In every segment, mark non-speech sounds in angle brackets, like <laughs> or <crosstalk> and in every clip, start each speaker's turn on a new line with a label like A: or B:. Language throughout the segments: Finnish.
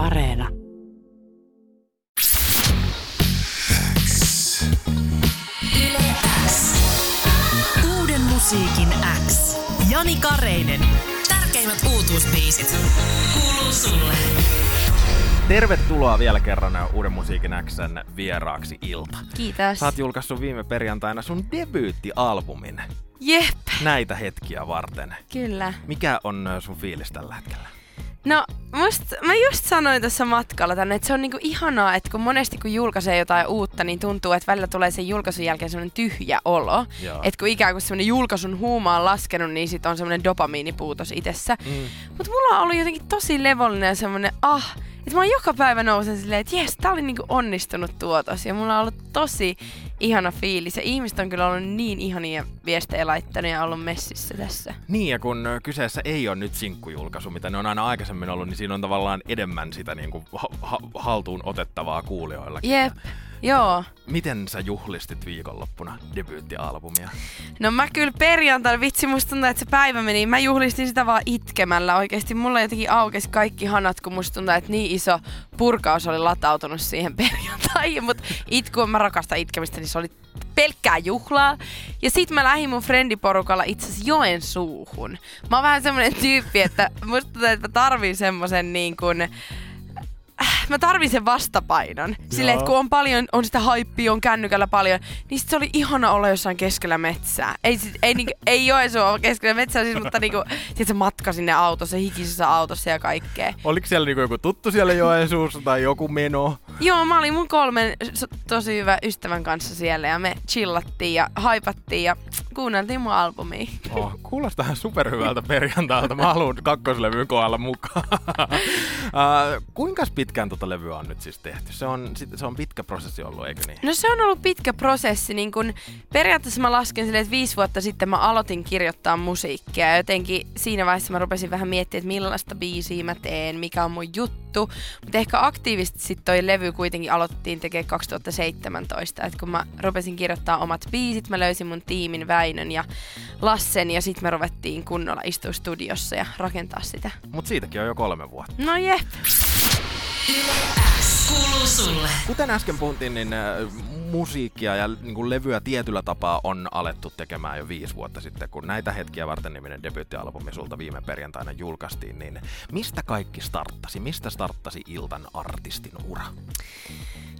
A: Areena.
B: Uuden musiikin X. Jani Kareinen. Tärkeimmät uutuusbiisit. Kuuluu sulle.
C: Tervetuloa vielä kerran Uuden musiikin Xn vieraaksi Ilta.
D: Kiitos.
C: Sä oot julkaissut viime perjantaina sun debyyttialbumin
D: Jep,
C: näitä hetkiä varten.
D: kyllä.
C: Mikä on sun fiilis tällä hetkellä?
D: No, must, mä just sanoin tässä matkalla tänne, että se on niinku ihanaa, että kun monesti kun julkaisee jotain uutta, niin tuntuu, että välillä tulee sen julkaisun jälkeen semmoinen tyhjä olo. Että kun ikään kuin semmoinen julkaisun huuma on laskenut, niin sit on semmoinen dopamiinipuutos itsessä.
C: Mm.
D: Mutta mulla on ollut jotenkin tosi levollinen ja semmoinen, ah, että mä joka päivä nousen silleen, että jes, tää oli niinku onnistunut tuotos. Ja mulla on ollut tosi ihana fiilis. Ja ihmiset on kyllä ollut niin ihania viestejä laittanut ja ollut messissä tässä.
C: Niin, ja kun kyseessä ei ole nyt sinkkujulkaisu, mitä ne on aina aikaisemmin ollut, niin siinä on tavallaan enemmän sitä niin kuin ha- ha- haltuun otettavaa kuulijoillakin.
D: Jep, joo.
C: Miten sä juhlistit viikonloppuna debyyttialbumia?
D: No mä kyllä perjantaina, vitsi musta tuntuu, että se päivä meni, mä juhlistin sitä vaan itkemällä. Oikeesti mulla jotenkin aukesi kaikki hanat, kun musta tuntuu, että niin iso purkaus oli latautunut siihen <laughs> perjantaihin. Mutta itku, mä rakastan itkemistä, niin se oli pelkkää juhlaa. Ja sit mä lähdin mun friendiporukalla itse asiassa joen suuhun. Mä oon vähän semmonen tyyppi, että musta tuntuu, että mä tarvin semmosen niin kuin mä tarvin sen vastapainon. Silleen, että kun on paljon, on sitä haippia, on kännykällä paljon, niin sit se oli ihana olla jossain keskellä metsää. Ei, sit, ei, niinku, ei Joensuu ole keskellä metsää, siis, mutta niinku, sit se matka sinne autossa, hikisessä autossa ja kaikkea.
C: Oliko siellä niinku joku tuttu siellä Joensuussa tai joku meno?
D: Joo, mä olin mun kolmen tosi hyvä ystävän kanssa siellä ja me chillattiin ja haipattiin ja kuunneltiin mun albumia.
C: Oh, kuulostaa ihan superhyvältä perjantailta. Mä haluan kakkoslevyn kohdalla mukaan. <laughs> uh, kuinka pitkään tota levyä on nyt siis tehty? Se on, se on pitkä prosessi ollut, eikö niin?
D: No se on ollut pitkä prosessi. Niin kun, periaatteessa mä lasken silleen, että viisi vuotta sitten mä aloitin kirjoittaa musiikkia. Jotenkin siinä vaiheessa mä rupesin vähän miettimään, että millaista biisiä mä teen, mikä on mun juttu. Mutta ehkä aktiivisesti sitten toi levy kuitenkin aloitettiin tekemään 2017. Että kun mä rupesin kirjoittaa omat biisit, mä löysin mun tiimin Väinön ja Lassen. Ja sitten me ruvettiin kunnolla istua studiossa ja rakentaa sitä.
C: Mut siitäkin on jo kolme vuotta.
D: No jep.
B: Kuuluu sulle.
C: Kuten äsken puhuttiin, niin äh, musiikkia ja niin kuin levyä tietyllä tapaa on alettu tekemään jo viisi vuotta sitten, kun näitä hetkiä varten niminen debyyttialbumi sulta viime perjantaina julkaistiin, niin mistä kaikki starttasi? Mistä starttasi Iltan artistin ura?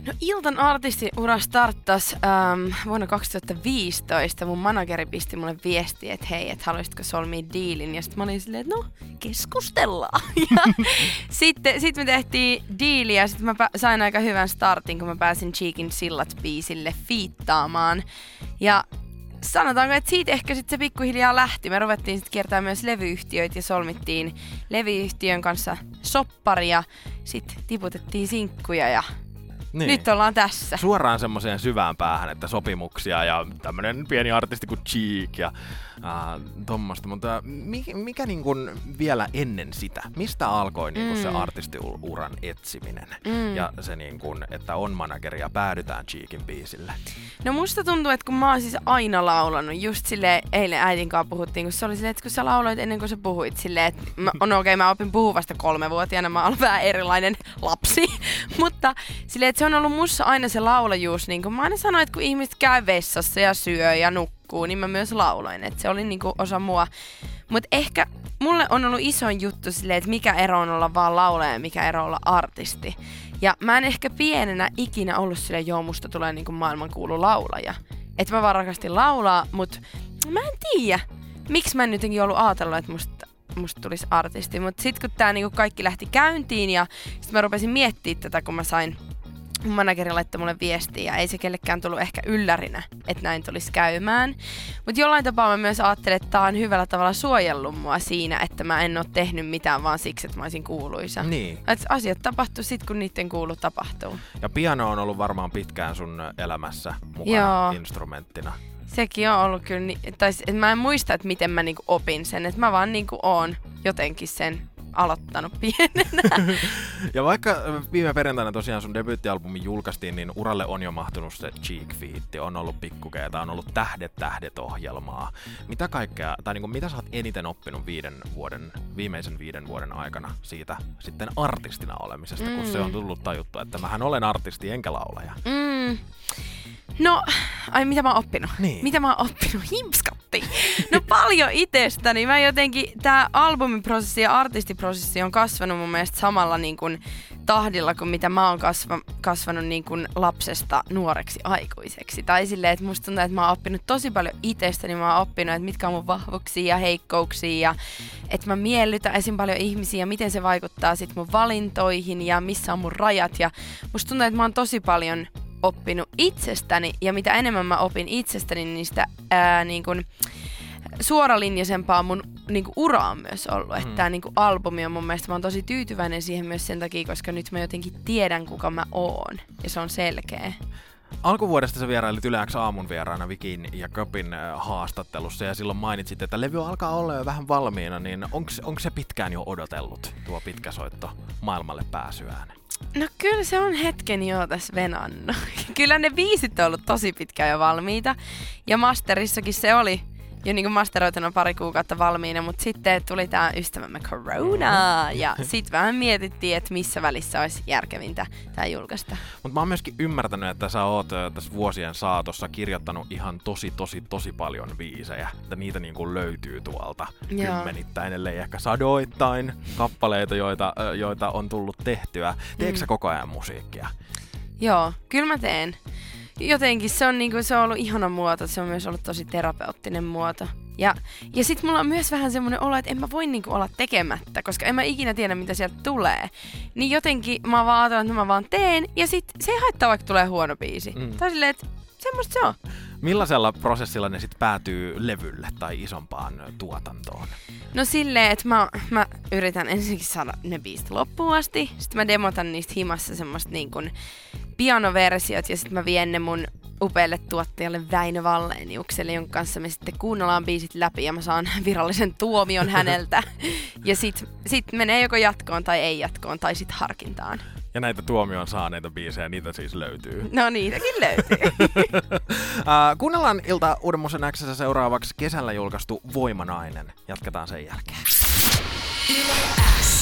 D: No Iltan artistiura starttas ähm, vuonna 2015. Mun manageri pisti mulle viesti, että hei, että haluaisitko solmia diilin. Ja sitten mä olin silleen, että no, keskustellaan. <laughs> ja sitten sit me tehtiin diili ja sitten mä sain aika hyvän startin, kun mä pääsin Cheekin sillat biisille fiittaamaan. Ja sanotaanko, että siitä ehkä sitten se pikkuhiljaa lähti. Me ruvettiin sitten kiertämään myös levyyhtiöitä ja solmittiin levyyhtiön kanssa sopparia. Sitten tiputettiin sinkkuja ja
C: Niin.
D: nyt ollaan tässä.
C: Suoraan semmoiseen syvään päähän, että sopimuksia ja tämmönen pieni artisti kuin Cheek ja äh, tommosta, mutta mikä, mikä niin kun vielä ennen sitä, mistä alkoi niin se
D: Mm.
C: artistiuran etsiminen
D: Mm.
C: ja se niin kun, että on manageri ja päädytään Cheekin biisille?
D: No musta tuntuu, että kun mä oon siis aina laulanut, just sille eilen äitin kanssa puhuttiin, kun se oli silleen, että kun sä lauloit ennen kuin sä puhuit silleen, että mä, on okei, okay, mä opin puhua vasta kolmevuotiaana, mä oon vähän erilainen lapsi, <laughs> mutta silleen, että se on ollut mussa aina se laulajuus, niin kuin mä aina sanoin, että kun ihmiset käy vessassa ja syö ja nukkuu, niin mä myös lauloin, että se oli niin kuin osa mua. Mutta ehkä mulle on ollut isoin juttu silleen, että mikä ero on olla vaan laulaja ja mikä ero olla artisti. Ja mä en ehkä pienenä ikinä ollut silleen, joo, musta tulee niinku maailmankuulu laulaja. Että mä vaan rakastin laulaa, mut mä en tiedä, miksi mä en jotenkin ollut ajatellut, että musta, musta tulisi artisti. Mut sit kun tää niinku kaikki lähti käyntiin ja sit mä rupesin miettimään tätä, kun mä sain mun manageri laittoi mulle viestiä ja ei se kellekään tullut ehkä yllärinä, että näin tulisi käymään. Mutta jollain tapaa mä myös ajattelen, että tää on hyvällä tavalla suojellut mua siinä, että mä en oo tehnyt mitään vaan siksi, että mä olisin kuuluisa.
C: Niin.
D: Et asiat tapahtuu sit, kun niiden kuuluu tapahtuu.
C: Ja piano on ollut varmaan pitkään sun elämässä mukana
D: Joo.
C: instrumenttina.
D: Sekin on ollut kyllä, tai mä en muista, että miten mä niinku opin sen, että mä vaan niinku oon jotenkin sen aloittanut pienenä. <laughs>
C: Ja vaikka viime perjantaina tosiaan sun debyyttialbumi julkaistiin, niin uralle on jo mahtunut se Cheek Feet, on ollut pikkukeeta, on ollut Tähdet tähdet ohjelmaa. Mitä kaikkea, tai niin kuin, mitä sä oot eniten oppinut viiden vuoden, viimeisen viiden vuoden aikana siitä sitten artistina olemisesta, mm. kun se on tullut tajuttu, että mähän olen artisti enkä laulaja.
D: Mm. No, ai mitä mä oon oppinut?
C: Niin.
D: Mitä mä oon oppinut? Himpskatti. No paljon itsestäni. Mä jotenkin, tää albumiprosessi ja artistiprosessi on kasvanut mun mielestä samalla niin kuin tahdilla kuin mitä mä oon kasva, kasvanut niin kuin lapsesta nuoreksi aikuiseksi. Tai silleen, että musta tuntuu, että mä oon oppinut tosi paljon itsestäni. Mä oon oppinut, että mitkä on mun vahvuuksia ja heikkouksia ja että mä miellytän esim. paljon ihmisiä ja miten se vaikuttaa sit mun valintoihin ja missä on mun rajat. Ja musta tuntuu, että mä oon tosi paljon oppinut itsestäni ja mitä enemmän mä opin itsestäni, niin sitä ää, niin kun, suoralinjaisempaa mun niin kuin, ura on myös ollut. Mm. Että tämä niin kuin, albumi on mun mielestä, mä oon tosi tyytyväinen siihen myös sen takia, koska nyt mä jotenkin tiedän, kuka mä oon. Ja se on selkeä.
C: Alkuvuodesta sä vierailit Yle aamun vieraana Vikin ja Köpin haastattelussa ja silloin mainitsit, että levy alkaa olla jo vähän valmiina, niin onko se pitkään jo odotellut tuo pitkä soitto maailmalle pääsyään?
D: No kyllä se on hetken jo tässä venannut. <laughs> kyllä ne biisit on ollut tosi pitkään jo valmiita. Ja masterissakin se oli jo niin masteroituna pari kuukautta valmiina, mutta sitten tuli tämä ystävämme Corona, ja <laughs> sitten vähän mietittiin, että missä välissä olisi järkevintä tämä julkaista.
C: Mutta mä oon myöskin ymmärtänyt, että sä oot tässä vuosien saatossa kirjoittanut ihan tosi, tosi, tosi paljon biisejä, että niitä niin kuin löytyy tuolta Joo. kymmenittäin, ellei ehkä sadoittain kappaleita, joita, joita on tullut tehtyä. Teekö mm. sä koko ajan musiikkia?
D: Joo, kyllä mä teen jotenkin se on, niinku, se on ollut ihana muoto, se on myös ollut tosi terapeuttinen muoto. Ja, ja sitten mulla on myös vähän semmoinen olo, että en mä voi niinku olla tekemättä, koska en mä ikinä tiedä, mitä sieltä tulee. Niin jotenkin mä vaan ajattelen, että mä vaan teen, ja sitten se ei haittaa, vaikka tulee huono biisi. Mm. Tai silleen, että semmoista se on.
C: Millaisella prosessilla ne sitten päätyy levylle tai isompaan tuotantoon?
D: No silleen, että mä, mä yritän ensinnäkin saada ne biisit loppuun asti. Sitten mä demotan niistä himassa semmoista niin kuin pianoversiot ja sitten mä vien ne mun upealle tuottajalle Väinö Valleeniukselle, jonka kanssa me sitten kuunnellaan biisit läpi ja mä saan <laughs> virallisen tuomion häneltä. <laughs> ja sit, sit menee joko jatkoon tai ei jatkoon tai sit harkintaan.
C: Ja näitä tuomion saaneita biisejä, niitä siis löytyy.
D: No niitäkin löytyy. <laughs>
C: uh, kuunnellaan Ilta Uuden Musen seuraavaksi kesällä julkaistu Voimanainen. Jatketaan sen jälkeen.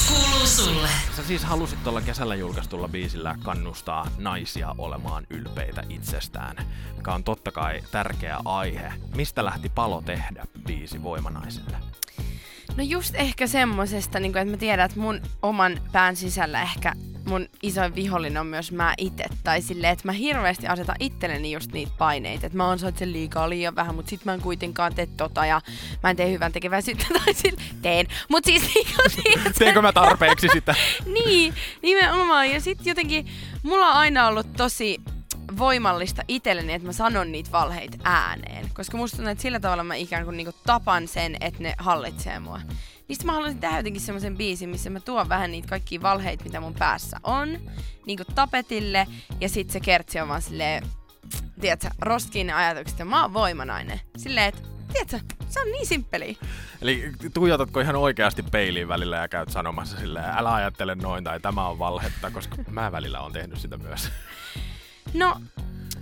C: Kuuluu sulle. Sä siis halusit tuolla kesällä julkaistulla biisillä kannustaa naisia olemaan ylpeitä itsestään, mikä on totta kai tärkeä aihe. Mistä lähti palo tehdä biisi Voimanaiselle?
D: No just ehkä semmosesta, niin että mä tiedän, että mun oman pään sisällä ehkä mun isoin vihollinen on myös mä itse. Tai silleen, että mä hirveästi asetan itselleni just niitä paineita. Että mä oon sen liikaa liian vähän, mutta sit mä en kuitenkaan tee tota ja mä en tee hyvän tekeväisyyttä <laughs> tai sille, teen. Mut siis <laughs>
C: niin, Teenkö mä tarpeeksi sitä? <laughs>
D: niin, nimenomaan. Ja sit jotenkin mulla on aina ollut tosi voimallista itselleni, että mä sanon niitä valheita ääneen. Koska musta tuntuu, että sillä tavalla mä ikään kuin niinku tapan sen, että ne hallitsee mua. Niin sit mä haluaisin tehdä jotenkin semmoisen biisin, missä mä tuon vähän niitä kaikkia valheita, mitä mun päässä on, niinku tapetille, ja sit se kertsi on vaan silleen, tiedätkö, roskiin ajatukset, ja mä oon voimanainen. Silleen, että tiedätkö, se on niin simppeli.
C: Eli tuijotatko ihan oikeasti peiliin välillä ja käyt sanomassa silleen, älä ajattele noin tai tämä on valhetta, koska mä välillä on tehnyt sitä myös. <laughs>
D: No,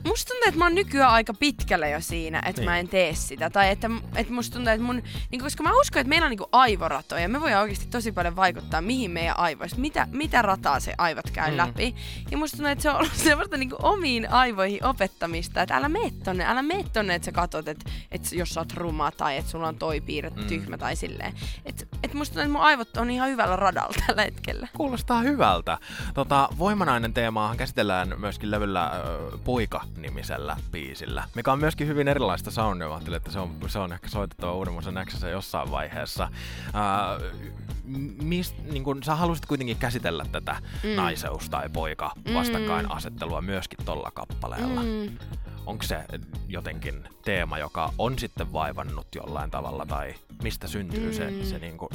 D: musta tuntuu, että mä oon nykyään aika pitkällä jo siinä, että niin. mä en tee sitä. Tai että, että musta tuntuu, että mun, niin koska mä uskon, että meillä on niin aivoratoja, ja me voidaan oikeasti tosi paljon vaikuttaa, mihin meidän aivoissa, mitä, mitä rataa se aivot käy mm. läpi. Ja musta tuntuu, että se on ollut <laughs> semmoista niin omiin aivoihin opettamista, että älä mene tonne, älä mene tonne, että sä katot, että, että jos sä oot ruma tai että sulla on toi piirre mm. tyhmä tai silleen. Että et musta tuntuu, että mun aivot on ihan hyvällä radalla tällä hetkellä.
C: Kuulostaa hyvältä. Tota, voimanainen teemaahan käsitellään myöskin levyllä äh, Poika nimisellä biisillä, mikä on myöskin hyvin erilaista soundia. Mä ajattelin, että se on, se on ehkä soitettava uudemmassa näksessä jossain vaiheessa. Uh, mist, niin kun, sä halusit kuitenkin käsitellä tätä mm. naiseus- tai poika vastakkainasettelua mm. myöskin tolla kappaleella. Mm. Onko se jotenkin teema, joka on sitten vaivannut jollain tavalla, tai mistä syntyy mm. se, se niin kun,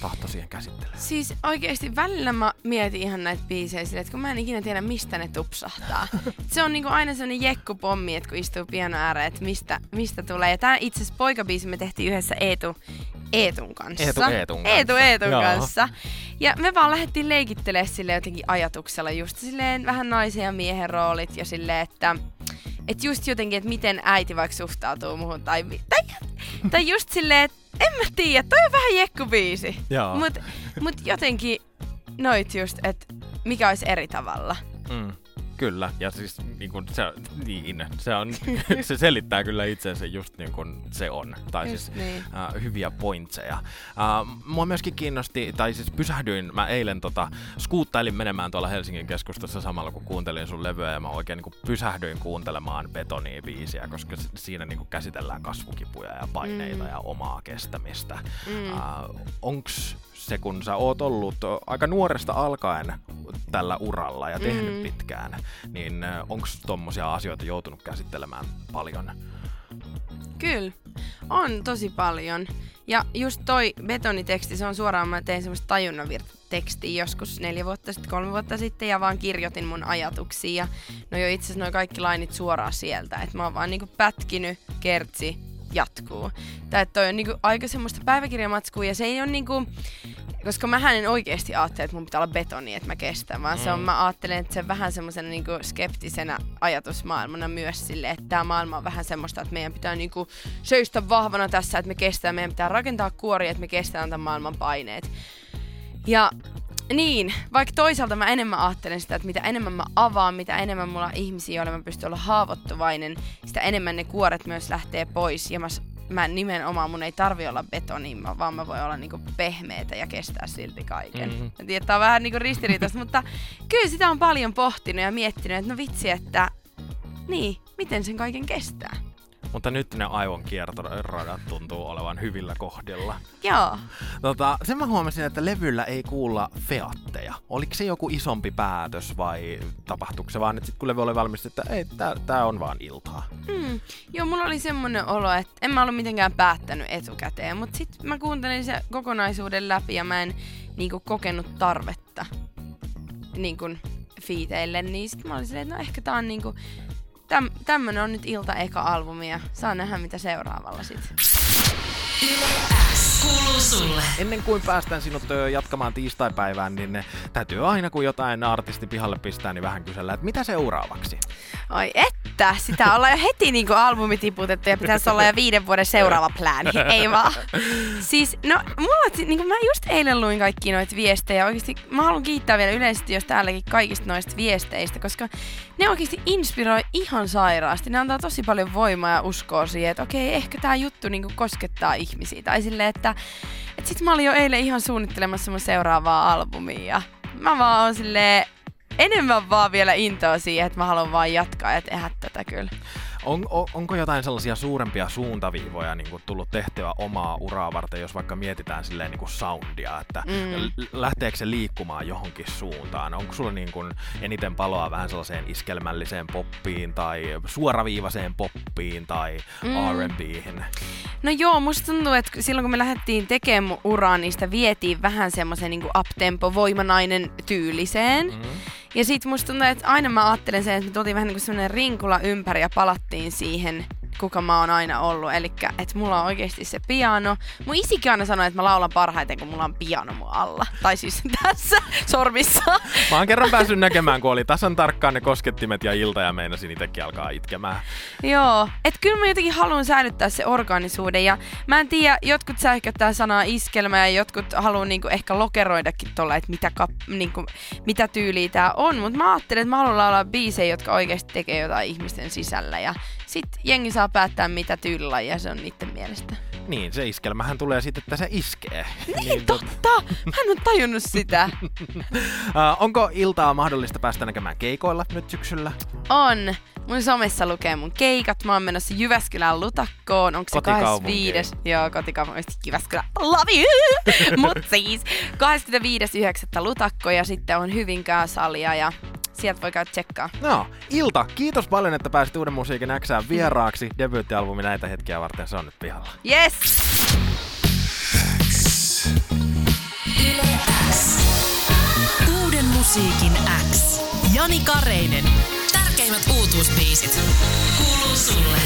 C: tahto siihen käsittelee?
D: Siis oikeesti välillä mä mietin ihan näitä biisejä silleen, että kun mä en ikinä tiedä mistä ne tupsahtaa. <laughs> Se on niinku aina sellainen jekkupommi, että kun istuu piano ääreen, että mistä, mistä tulee. Ja tää itse asiassa poikabiisi me tehtiin yhdessä Eetu, Eetun kanssa.
C: Eetu Eetun kanssa.
D: Eetu Eetun
C: Joo.
D: kanssa. Ja me vaan lähdettiin leikittelemään sille jotenkin ajatuksella just silleen vähän naisen ja miehen roolit ja silleen, että et just jotenkin, että miten äiti vaikka suhtautuu muhun tai, tai, tai just silleen, että en mä tiedä, toi on vähän jekkubiisi.
C: Joo.
D: Mut, mut jotenkin noit just, että mikä olisi eri tavalla.
C: Mm. Kyllä, ja siis niin kuin se, niin, se, on, <laughs> se selittää kyllä itsensä just niin kuin se on. Tai
D: Just
C: siis
D: niin.
C: äh, hyviä pointseja. Äh, mua myöskin kiinnosti, tai siis pysähdyin, mä eilen tota, skuuttailin menemään tuolla Helsingin keskustassa samalla kun kuuntelin sun levyä, ja mä oikein niin kuin pysähdyin kuuntelemaan betonia biisiä, koska siinä niin kuin käsitellään kasvukipuja ja paineita
D: Mm.
C: ja omaa kestämistä.
D: Mm.
C: Äh, onks se, kun sä oot ollut aika nuoresta alkaen tällä uralla ja tehnyt
D: Mm.
C: pitkään, niin onko tommosia asioita joutunut käsittelemään paljon?
D: Kyllä, on tosi paljon. Ja just toi betoniteksti, se on suoraan, mä tein semmoista tajunnanvirtatekstiä joskus neljä vuotta sitten, kolme vuotta sitten ja vaan kirjoitin mun ajatuksia. Ja no jo itse asiassa noi kaikki lainit suoraan sieltä, että mä oon vaan niinku pätkinyt, kertsi, jatkuu. Tai että toi on niinku aika semmoista päiväkirjamatskua ja se ei ole niinku, koska mä en oikeasti ajattele, että mun pitää olla betoni, että mä kestän, vaan se on,
C: Mm.
D: mä ajattelen, että se vähän semmoisena niinku skeptisenä ajatusmaailmana myös sille, että tämä maailma on vähän semmoista, että meidän pitää niinku seistä vahvana tässä, että me kestää, meidän pitää rakentaa kuoria, että me kestään tämän maailman paineet. Ja niin, vaikka toisaalta mä enemmän ajattelen sitä, että mitä enemmän mä avaan, mitä enemmän mulla on ihmisiä, joille mä pystyn olla haavoittuvainen, sitä enemmän ne kuoret myös lähtee pois. Ja mä, mä nimenomaan, mun ei tarvi olla betoni, mä- vaan mä voin olla niinku pehmeitä ja kestää silti kaiken.
C: Mhm.
D: Mm-hmm. Mä tiedän, että on vähän niinku ristiriitaista, mutta kyllä sitä on paljon pohtinut ja miettinyt, että no vitsi, että niin, miten sen kaiken kestää.
C: Mutta nyt ne aivon kiertoradat tuntuu olevan hyvillä kohdilla.
D: Joo.
C: Tota, sen mä huomasin, että levyllä ei kuulla featteja. Oliko se joku isompi päätös vai tapahtuiko se vaan, että sit kun levy oli valmis, että ei, tää, tää on vaan iltaa?
D: Mm. Joo, mulla oli semmonen olo, että en mä ollut mitenkään päättänyt etukäteen, mutta sit mä kuuntelin se kokonaisuuden läpi ja mä en niinku kokenut tarvetta niinku fiiteille, niin sit mä olin silleen, että no ehkä tää on niinku, täm, tämmönen on nyt ilta eka albumi ja saa nähdä mitä seuraavalla sit.
B: Kuuluu sulle.
C: Ennen kuin päästään sinut jatkamaan tiistaipäivään, niin ne täytyy aina kun jotain artisti pihalle pistää, niin vähän kysellä, että mitä seuraavaksi?
D: Oi että, sitä ollaan jo heti niinku albumi tiputettu ja pitäisi olla jo viiden vuoden seuraava plääni, ei vaan. Siis, no mulla, si- niinku mä just eilen luin kaikki noita viestejä. Oikeasti mä haluan kiittää vielä yleisesti jos täälläkin kaikista noista viesteistä, koska ne oikeasti inspiroi ihan sairaasti. Ne antaa tosi paljon voimaa ja uskoa siihen, että okei, ehkä tämä juttu niinku koskettaa ihmisiä. Tai silleen, että et sit mä olin jo eilen ihan suunnittelemassa mun seuraavaa albumia ja mä vaan oon silleen, enemmän vaan vielä intoa siihen, että mä haluan vaan jatkaa ja tehdä tätä kyllä.
C: On, on, onko jotain sellaisia suurempia suuntaviivoja niin kuin tullut tehtyä omaa uraa varten, jos vaikka mietitään silleen niin kuin soundia, että
D: Mm.
C: lähteekö se liikkumaan johonkin suuntaan? Onko sulla niin kuin eniten paloa vähän sellaiseen iskelmälliseen poppiin tai suoraviivaiseen poppiin tai
D: Mm.
C: R&Bhin?
D: No joo, musta tuntuu, että silloin kun me lähdettiin tekemään uraa, niin sitä vietiin vähän semmoisen niin uptempo, voimanainen tyyliseen.
C: Mm.
D: Ja sit musta tuntuu, että aina mä ajattelen sen, että me tuotiin vähän niin kuin semmoinen rinkula ympäri ja palattiin siihen, kuka mä oon aina ollut. Eli että mulla on oikeasti se piano. Mun isikin aina sanoi, että mä laulan parhaiten, kun mulla on piano mun alla. Tai siis <laughs> tässä sormissa.
C: Mä oon kerran päässyt näkemään, kun oli tasan tarkkaan ne koskettimet ja ilta ja meinasin itsekin alkaa itkemään.
D: Joo, et kyllä mä jotenkin haluan säilyttää se organisuuden ja mä en tiedä, jotkut sähköttää sanaa iskelmä ja jotkut haluaa niinku ehkä lokeroidakin tuolla, että mitä, kap, niinku, mitä tyyliä tää on, mutta mä ajattelen, että mä haluan laulaa biisejä, jotka oikeasti tekee jotain ihmisten sisällä ja sit jengi saa päättää mitä tyylilajia se on niiden mielestä.
C: Niin, se iskelmähän tulee sitten, että se iskee.
D: Niin, totta! Mä en oo tajunnut sitä. <laughs>
C: Uh, onko iltaa mahdollista päästä näkemään keikoilla nyt syksyllä?
D: On. Mun somessa lukee mun keikat. Mä oon menossa Jyväskylän Lutakkoon. Onko se
C: Kotikaupunki.
D: 25. Joo, kotikaupunki Jyväskylä. Love you! <laughs> Mut siis 25.9. Lutakko ja sitten on Hyvinkää salia ja sieltä voi käydä tsekkaa.
C: No, Ilta, kiitos paljon, että pääsit Uuden musiikin Xään vieraaksi. <laughs> Debyyttialbumi näitä hetkiä varten, se on nyt pihalla.
D: Yes!
B: Uuden musiikin X. Jani Kareinen. Tärkeimmät uutuusbiisit. Kuuluu sulle.